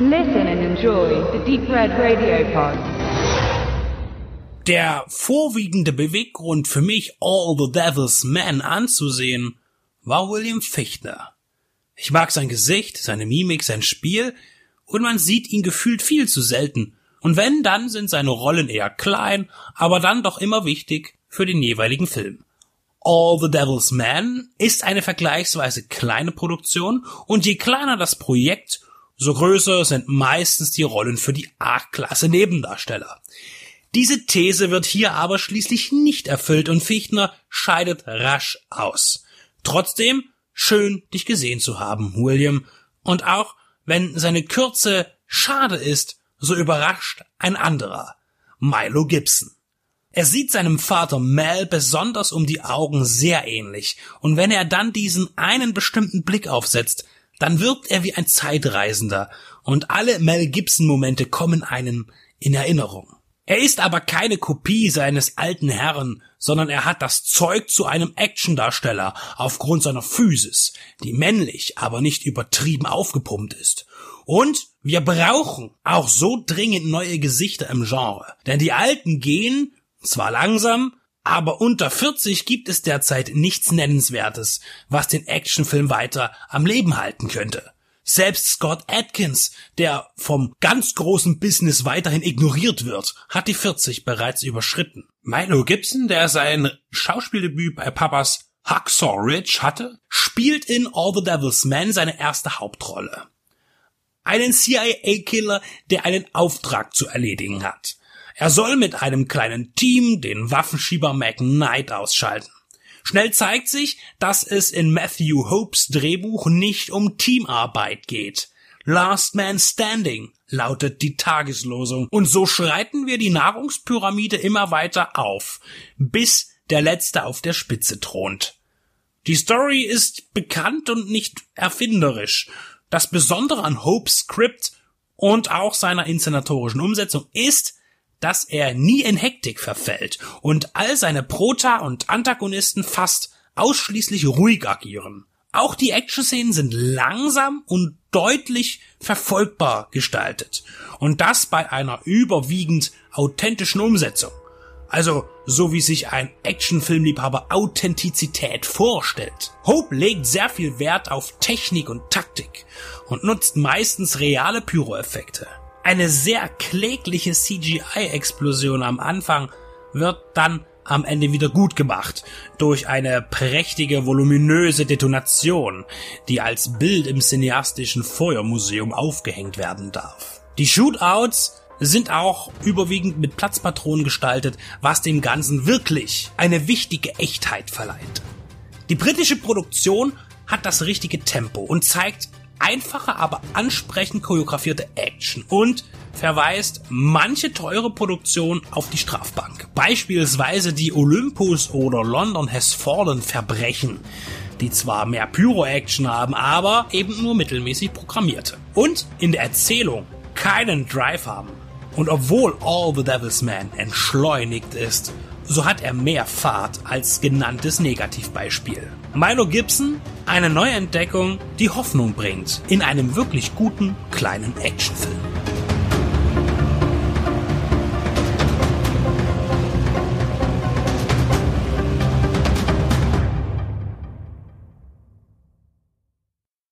Listen and enjoy the Deep Red Radio Pod. Der vorwiegende Beweggrund für mich, All the Devil's Men anzusehen, war William Fichtner. Ich mag sein Gesicht, seine Mimik, sein Spiel, und man sieht ihn gefühlt viel zu selten. Und wenn, dann sind seine Rollen eher klein, aber dann doch immer wichtig für den jeweiligen Film. All the Devil's Man ist eine vergleichsweise kleine Produktion und je kleiner das Projekt, so größer sind meistens die Rollen für die A-Klasse Nebendarsteller. Diese These wird hier aber schließlich nicht erfüllt und Fichtner scheidet rasch aus. Trotzdem schön, dich gesehen zu haben, William. Und auch wenn seine Kürze schade ist, so überrascht ein anderer, Milo Gibson. Er sieht seinem Vater Mel besonders um die Augen sehr ähnlich, und wenn er dann diesen einen bestimmten Blick aufsetzt, dann wirkt er wie ein Zeitreisender, und alle Mel Gibson Momente kommen einem in Erinnerung. Er ist aber keine Kopie seines alten Herrn, sondern er hat das Zeug zu einem Actiondarsteller aufgrund seiner Physis, die männlich, aber nicht übertrieben aufgepumpt ist. Und wir brauchen auch so dringend neue Gesichter im Genre, denn die alten gehen, zwar langsam, aber unter 40 gibt es derzeit nichts Nennenswertes, was den Actionfilm weiter am Leben halten könnte. Selbst Scott Atkins, der vom ganz großen Business weiterhin ignoriert wird, hat die 40 bereits überschritten. Milo Gibson, der sein Schauspieldebüt bei Papas Hacksaw Ridge hatte, spielt in All the Devil's Men seine erste Hauptrolle. Einen CIA-Killer, der einen Auftrag zu erledigen hat. Er soll mit einem kleinen Team den Waffenschieber McKnight ausschalten. Schnell zeigt sich, dass es in Matthew Hopes Drehbuch nicht um Teamarbeit geht. Last Man Standing lautet die Tageslosung. Und so schreiten wir die Nahrungspyramide immer weiter auf, bis der Letzte auf der Spitze thront. Die Story ist bekannt und nicht erfinderisch. Das Besondere an Hopes Script und auch seiner inszenatorischen Umsetzung ist, dass er nie in Hektik verfällt und all seine Prota und Antagonisten fast ausschließlich ruhig agieren. Auch die Action-Szenen sind langsam und deutlich verfolgbar gestaltet. Und das bei einer überwiegend authentischen Umsetzung. Also, so wie sich ein Actionfilmliebhaber Authentizität vorstellt. Hope legt sehr viel Wert auf Technik und Taktik und nutzt meistens reale Pyroeffekte. Eine sehr klägliche CGI-Explosion am Anfang wird dann am Ende wieder gut gemacht durch eine prächtige, voluminöse Detonation, die als Bild im cineastischen Feuermuseum aufgehängt werden darf. Die Shootouts sind auch überwiegend mit Platzpatronen gestaltet, was dem Ganzen wirklich eine wichtige Echtheit verleiht. Die britische Produktion hat das richtige Tempo und zeigt einfache, aber ansprechend choreografierte Action und verweist manche teure Produktion auf die Strafbank. Beispielsweise die Olympus oder London Has Fallen Verbrechen, die zwar mehr Pyro-Action haben, aber eben nur mittelmäßig programmierte. Und in der Erzählung keinen Drive haben. Und obwohl All the Devil's Man entschleunigt ist, so hat er mehr Fahrt als genanntes Negativbeispiel. Milo Gibson, eine Neuentdeckung, die Hoffnung bringt in einem wirklich guten kleinen Actionfilm.